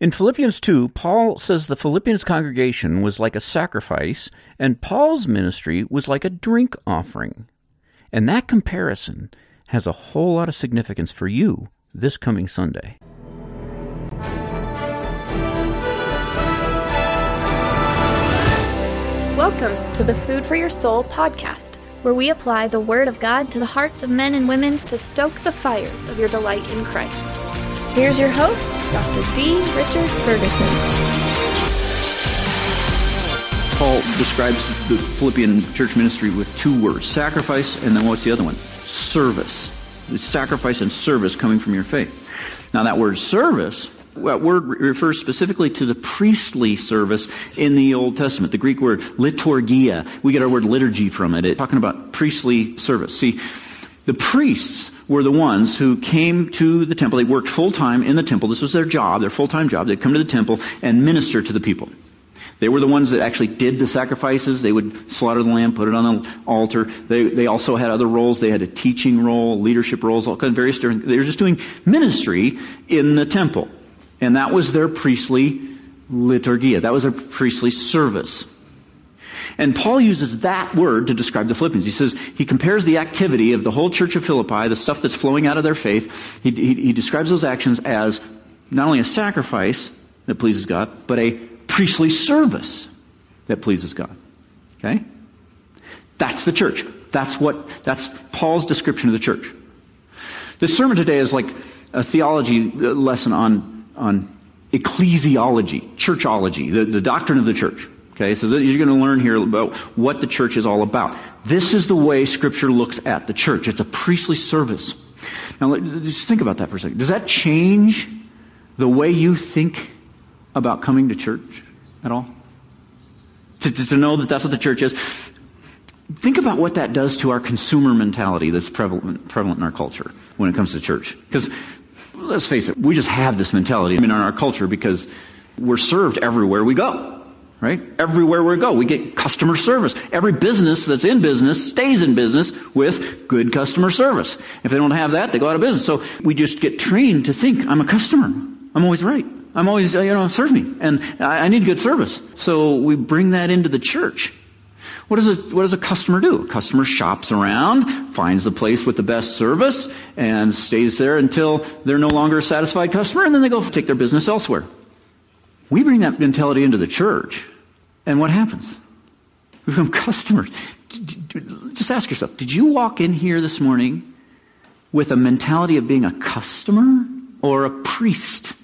In Philippians 2, Paul says the Philippians congregation was like a sacrifice, and Paul's ministry was like a drink offering. And that comparison has a whole lot of significance for you this coming Sunday. Welcome to the Food for Your Soul podcast, where we apply the Word of God to the hearts of men and women to stoke the fires of your delight in Christ. Here's your host, Dr. D. Richard Ferguson. Paul describes the Philippian church ministry with two words sacrifice, and then what's the other one? Service. It's sacrifice and service coming from your faith. Now, that word service, that word refers specifically to the priestly service in the Old Testament. The Greek word liturgia. We get our word liturgy from it. It's talking about priestly service. See, the priests were the ones who came to the temple. They worked full time in the temple. This was their job, their full time job. They'd come to the temple and minister to the people. They were the ones that actually did the sacrifices. They would slaughter the lamb, put it on the altar. They, they also had other roles. They had a teaching role, leadership roles, all kinds of various different, they were just doing ministry in the temple. And that was their priestly liturgia. That was their priestly service. And Paul uses that word to describe the Philippians. He says, he compares the activity of the whole church of Philippi, the stuff that's flowing out of their faith, he, he, he describes those actions as not only a sacrifice that pleases God, but a priestly service that pleases God. Okay? That's the church. That's what, that's Paul's description of the church. This sermon today is like a theology lesson on, on ecclesiology, churchology, the, the doctrine of the church. Okay, so you're going to learn here about what the church is all about. This is the way Scripture looks at the church. It's a priestly service. Now, just think about that for a second. Does that change the way you think about coming to church at all? To, to, know that that's what the church is. Think about what that does to our consumer mentality that's prevalent, prevalent in our culture when it comes to church. Because, let's face it, we just have this mentality I mean, in our culture because we're served everywhere we go. Right? Everywhere we go, we get customer service. Every business that's in business stays in business with good customer service. If they don't have that, they go out of business. So we just get trained to think, I'm a customer. I'm always right. I'm always, you know, serve me. And I need good service. So we bring that into the church. What does a, what does a customer do? A customer shops around, finds the place with the best service, and stays there until they're no longer a satisfied customer, and then they go take their business elsewhere. We bring that mentality into the church, and what happens? We become customers. Just ask yourself, did you walk in here this morning with a mentality of being a customer or a priest?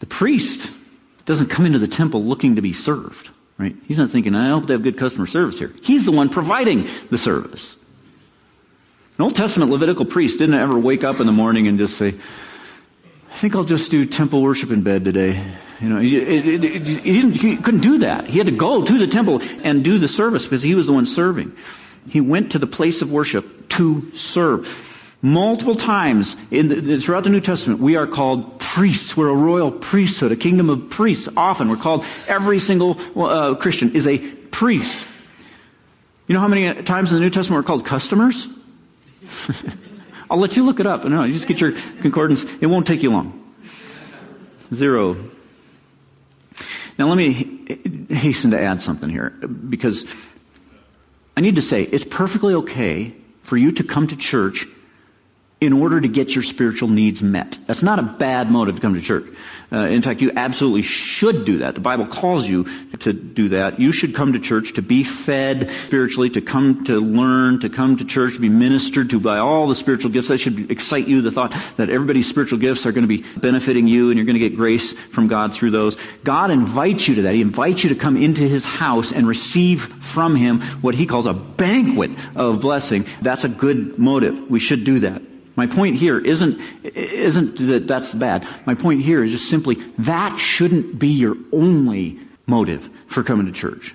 The priest doesn't come into the temple looking to be served, right? He's not thinking, I hope they have good customer service here. He's the one providing the service. An Old Testament Levitical priest didn't ever wake up in the morning and just say, I think I'll just do temple worship in bed today. You know, he, he, he couldn't do that. He had to go to the temple and do the service because he was the one serving. He went to the place of worship to serve. Multiple times the, throughout the New Testament, we are called priests. We're a royal priesthood, a kingdom of priests. Often we're called, every single uh, Christian is a priest. You know how many times in the New Testament we're called customers? I'll let you look it up. No, you just get your concordance. It won't take you long. Zero. Now let me hasten to add something here because I need to say it's perfectly okay for you to come to church in order to get your spiritual needs met. That's not a bad motive to come to church. Uh, in fact, you absolutely should do that. The Bible calls you to do that. You should come to church to be fed spiritually, to come to learn, to come to church, to be ministered to by all the spiritual gifts. That should excite you, the thought that everybody's spiritual gifts are going to be benefiting you and you're going to get grace from God through those. God invites you to that. He invites you to come into His house and receive from Him what He calls a banquet of blessing. That's a good motive. We should do that. My point here isn't, isn't that that's bad. My point here is just simply that shouldn't be your only motive for coming to church.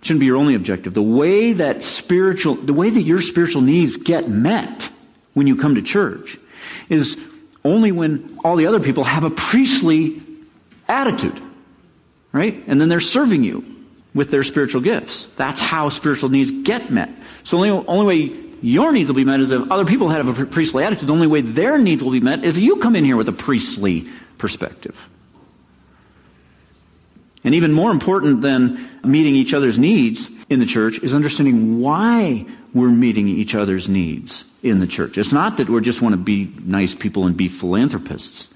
It shouldn't be your only objective. The way that spiritual, the way that your spiritual needs get met when you come to church is only when all the other people have a priestly attitude. Right? And then they're serving you with their spiritual gifts. That's how spiritual needs get met. So the only, only way your needs will be met is if other people have a priestly attitude. The only way their needs will be met is if you come in here with a priestly perspective. And even more important than meeting each other's needs in the church is understanding why we're meeting each other's needs in the church. It's not that we just want to be nice people and be philanthropists.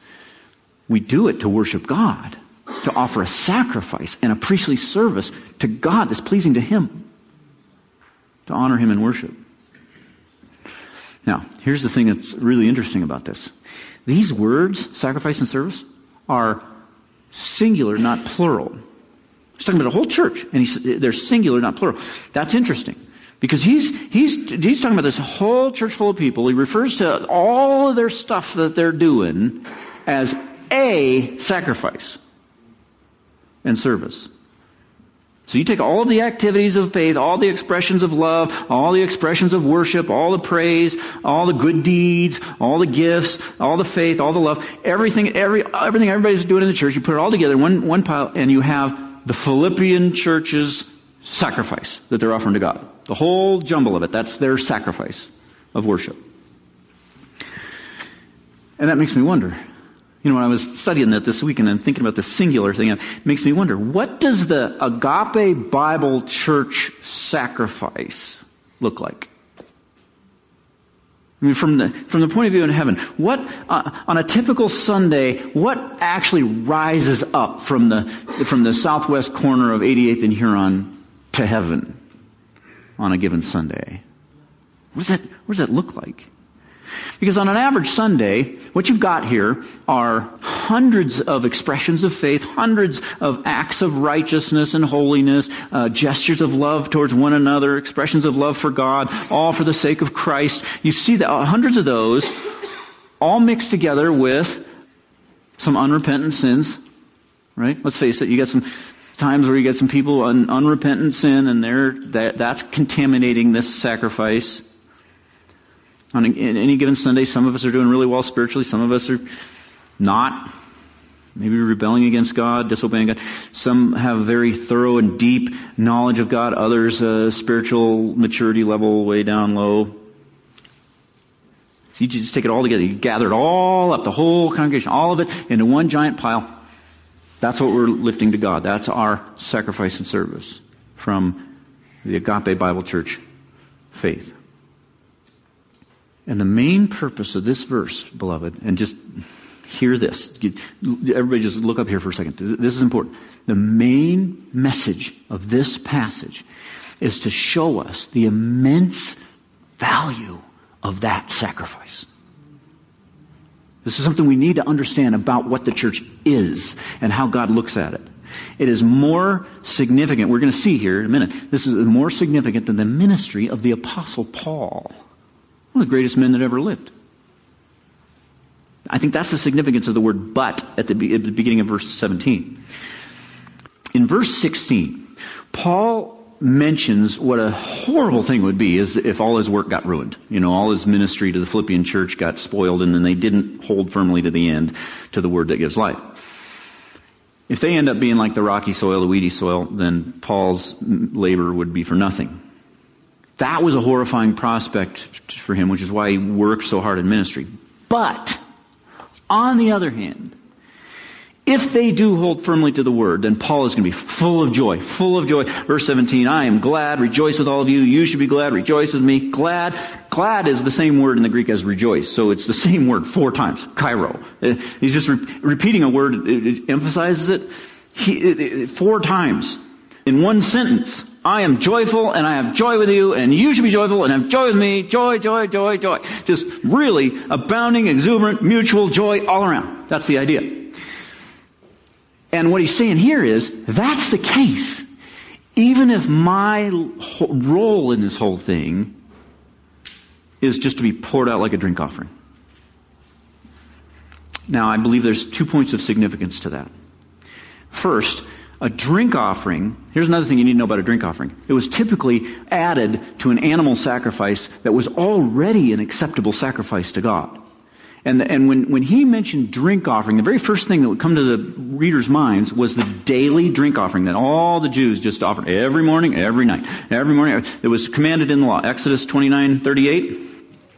We do it to worship God, to offer a sacrifice and a priestly service to God that's pleasing to Him, to honor Him in worship. Now, here's the thing that's really interesting about this. These words, sacrifice and service, are singular, not plural. He's talking about a whole church, and they're singular, not plural. That's interesting. Because he's, he's, he's talking about this whole church full of people. He refers to all of their stuff that they're doing as a sacrifice and service. So you take all the activities of faith, all the expressions of love, all the expressions of worship, all the praise, all the good deeds, all the gifts, all the faith, all the love, everything, every, everything everybody's doing in the church, you put it all together in one, one pile and you have the Philippian church's sacrifice that they're offering to God. The whole jumble of it, that's their sacrifice of worship. And that makes me wonder, you know, when I was studying that this weekend and thinking about the singular thing, it makes me wonder, what does the Agape Bible Church sacrifice look like? I mean, from the, from the point of view in heaven, what, uh, on a typical Sunday, what actually rises up from the, from the southwest corner of 88th and Huron to heaven on a given Sunday? What does that, what does that look like? Because on an average Sunday, what you've got here are hundreds of expressions of faith, hundreds of acts of righteousness and holiness, uh, gestures of love towards one another, expressions of love for God, all for the sake of Christ. You see that uh, hundreds of those all mixed together with some unrepentant sins, right? Let's face it, you get some times where you get some people in unrepentant sin and they're, that, that's contaminating this sacrifice. On any given Sunday, some of us are doing really well spiritually, some of us are not. Maybe rebelling against God, disobeying God. Some have very thorough and deep knowledge of God. Others, uh, spiritual maturity level way down low. So you just take it all together. You gather it all up, the whole congregation, all of it into one giant pile. That's what we're lifting to God. That's our sacrifice and service from the Agape Bible Church faith. And the main purpose of this verse, beloved, and just hear this. Everybody just look up here for a second. This is important. The main message of this passage is to show us the immense value of that sacrifice. This is something we need to understand about what the church is and how God looks at it. It is more significant, we're going to see here in a minute, this is more significant than the ministry of the apostle Paul. One of the greatest men that ever lived. I think that's the significance of the word but at the, at the beginning of verse 17. In verse 16, Paul mentions what a horrible thing would be is if all his work got ruined. You know, all his ministry to the Philippian church got spoiled and then they didn't hold firmly to the end to the word that gives life. If they end up being like the rocky soil, the weedy soil, then Paul's labor would be for nothing. That was a horrifying prospect for him, which is why he worked so hard in ministry. But, on the other hand, if they do hold firmly to the word, then Paul is going to be full of joy, full of joy. Verse 17, I am glad, rejoice with all of you. You should be glad, rejoice with me. Glad, glad is the same word in the Greek as rejoice. So it's the same word four times, kairo. Uh, he's just re- repeating a word, it, it emphasizes it, he, it, four times in one sentence. I am joyful and I have joy with you and you should be joyful and have joy with me. Joy, joy, joy, joy. Just really abounding, exuberant, mutual joy all around. That's the idea. And what he's saying here is, that's the case. Even if my role in this whole thing is just to be poured out like a drink offering. Now, I believe there's two points of significance to that. First, a drink offering, here's another thing you need to know about a drink offering. It was typically added to an animal sacrifice that was already an acceptable sacrifice to God. And, and when, when he mentioned drink offering, the very first thing that would come to the reader's minds was the daily drink offering that all the Jews just offered every morning, every night, every morning. It was commanded in the law. Exodus 29, 38.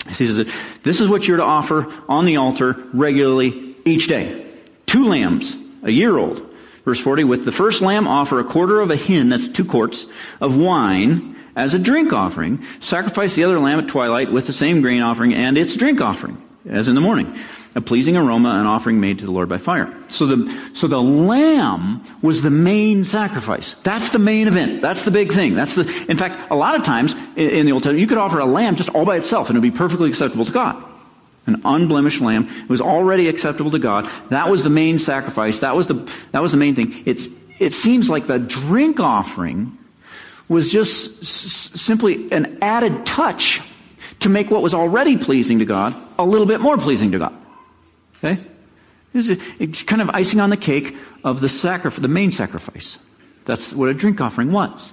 He says, this is what you're to offer on the altar regularly each day. two lambs, a year old. Verse 40, with the first lamb offer a quarter of a hin, that's two quarts, of wine as a drink offering. Sacrifice the other lamb at twilight with the same grain offering and its drink offering, as in the morning. A pleasing aroma, an offering made to the Lord by fire. So the, so the lamb was the main sacrifice. That's the main event. That's the big thing. That's the, in fact, a lot of times in, in the Old Testament, you could offer a lamb just all by itself and it would be perfectly acceptable to God an unblemished lamb. It was already acceptable to God. That was the main sacrifice. That was the, that was the main thing. It's, it seems like the drink offering was just s- simply an added touch to make what was already pleasing to God a little bit more pleasing to God. Okay? It's kind of icing on the cake of the sacrifice, the main sacrifice. That's what a drink offering was.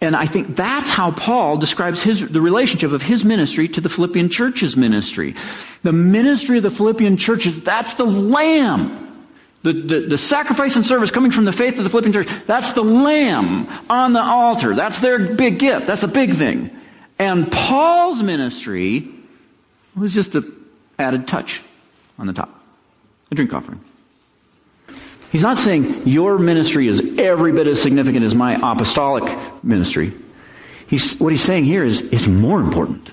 And I think that's how Paul describes his, the relationship of his ministry to the Philippian church's ministry. The ministry of the Philippian churches, that's the lamb. The, the, the, sacrifice and service coming from the faith of the Philippian church, that's the lamb on the altar. That's their big gift. That's a big thing. And Paul's ministry was just an added touch on the top. A drink offering. He's not saying your ministry is every bit as significant as my apostolic ministry. He's, what he's saying here is it's more important.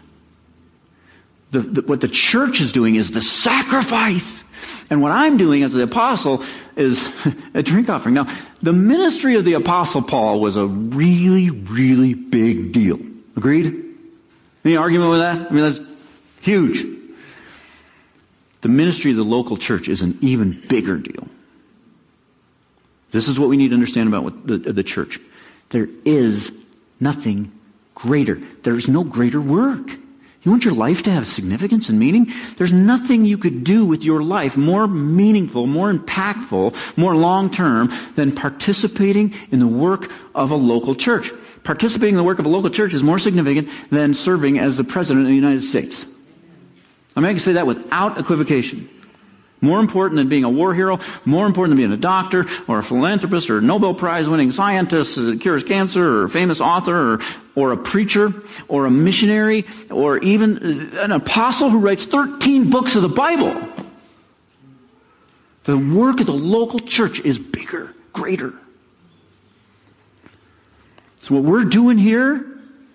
The, the, what the church is doing is the sacrifice. And what I'm doing as the apostle is a drink offering. Now, the ministry of the apostle Paul was a really, really big deal. Agreed? Any argument with that? I mean, that's huge. The ministry of the local church is an even bigger deal. This is what we need to understand about the, the church. There is nothing greater. There's no greater work. You want your life to have significance and meaning? There's nothing you could do with your life more meaningful, more impactful, more long term than participating in the work of a local church. Participating in the work of a local church is more significant than serving as the President of the United States. I mean, I say that without equivocation. More important than being a war hero, more important than being a doctor or a philanthropist or a Nobel Prize winning scientist that cures cancer or a famous author or, or a preacher or a missionary or even uh, an apostle who writes 13 books of the Bible. The work of the local church is bigger, greater. So what we're doing here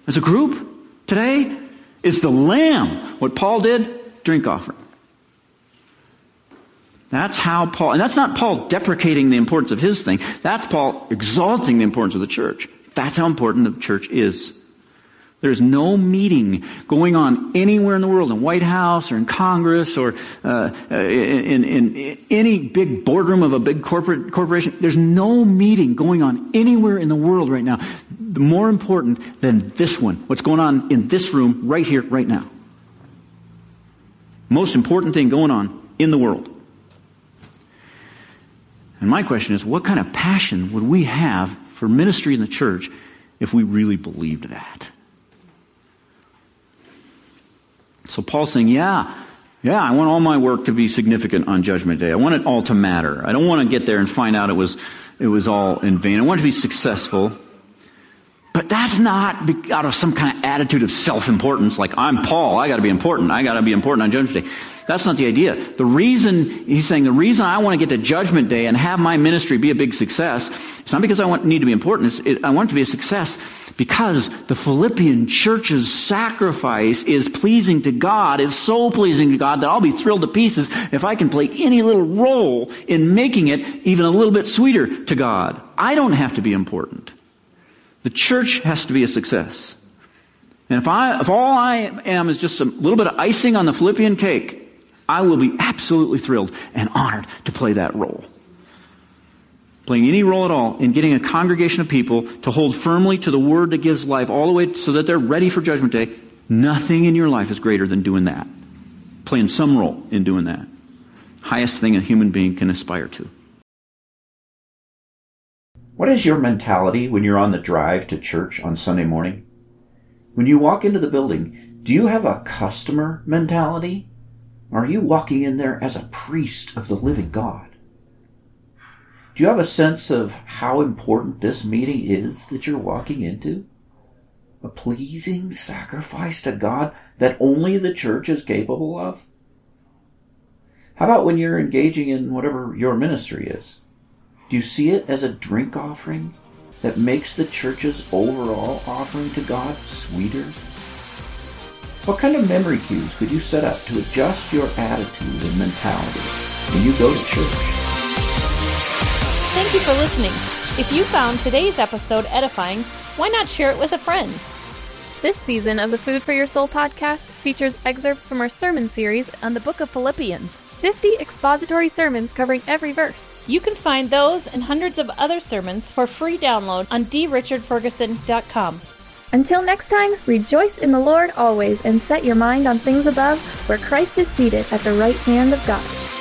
as a group today is the lamb. What Paul did, drink offering. That's how Paul, and that's not Paul deprecating the importance of his thing. That's Paul exalting the importance of the church. That's how important the church is. There's no meeting going on anywhere in the world, in White House or in Congress or uh, in, in, in, any big boardroom of a big corporate corporation. There's no meeting going on anywhere in the world right now more important than this one. What's going on in this room right here, right now. Most important thing going on in the world. And my question is, what kind of passion would we have for ministry in the church if we really believed that? So Paul's saying, yeah, yeah, I want all my work to be significant on Judgment Day. I want it all to matter. I don't want to get there and find out it was, it was all in vain. I want to be successful. But that's not out of some kind of attitude of self-importance, like I'm Paul, I gotta be important, I gotta be important on Judgment Day. That's not the idea. The reason, he's saying, the reason I want to get to Judgment Day and have my ministry be a big success, it's not because I want, need to be important, it, I want it to be a success because the Philippian church's sacrifice is pleasing to God, It's so pleasing to God that I'll be thrilled to pieces if I can play any little role in making it even a little bit sweeter to God. I don't have to be important. The church has to be a success. And if I, if all I am is just a little bit of icing on the Philippian cake, I will be absolutely thrilled and honored to play that role. Playing any role at all in getting a congregation of people to hold firmly to the word that gives life all the way so that they're ready for judgment day. Nothing in your life is greater than doing that. Playing some role in doing that. Highest thing a human being can aspire to. What is your mentality when you're on the drive to church on Sunday morning? When you walk into the building, do you have a customer mentality? Are you walking in there as a priest of the living God? Do you have a sense of how important this meeting is that you're walking into? A pleasing sacrifice to God that only the church is capable of? How about when you're engaging in whatever your ministry is? Do you see it as a drink offering that makes the church's overall offering to God sweeter? What kind of memory cues could you set up to adjust your attitude and mentality when you go to church? Thank you for listening. If you found today's episode edifying, why not share it with a friend? This season of the Food for Your Soul podcast features excerpts from our sermon series on the book of Philippians 50 expository sermons covering every verse. You can find those and hundreds of other sermons for free download on drichardferguson.com. Until next time, rejoice in the Lord always and set your mind on things above, where Christ is seated at the right hand of God.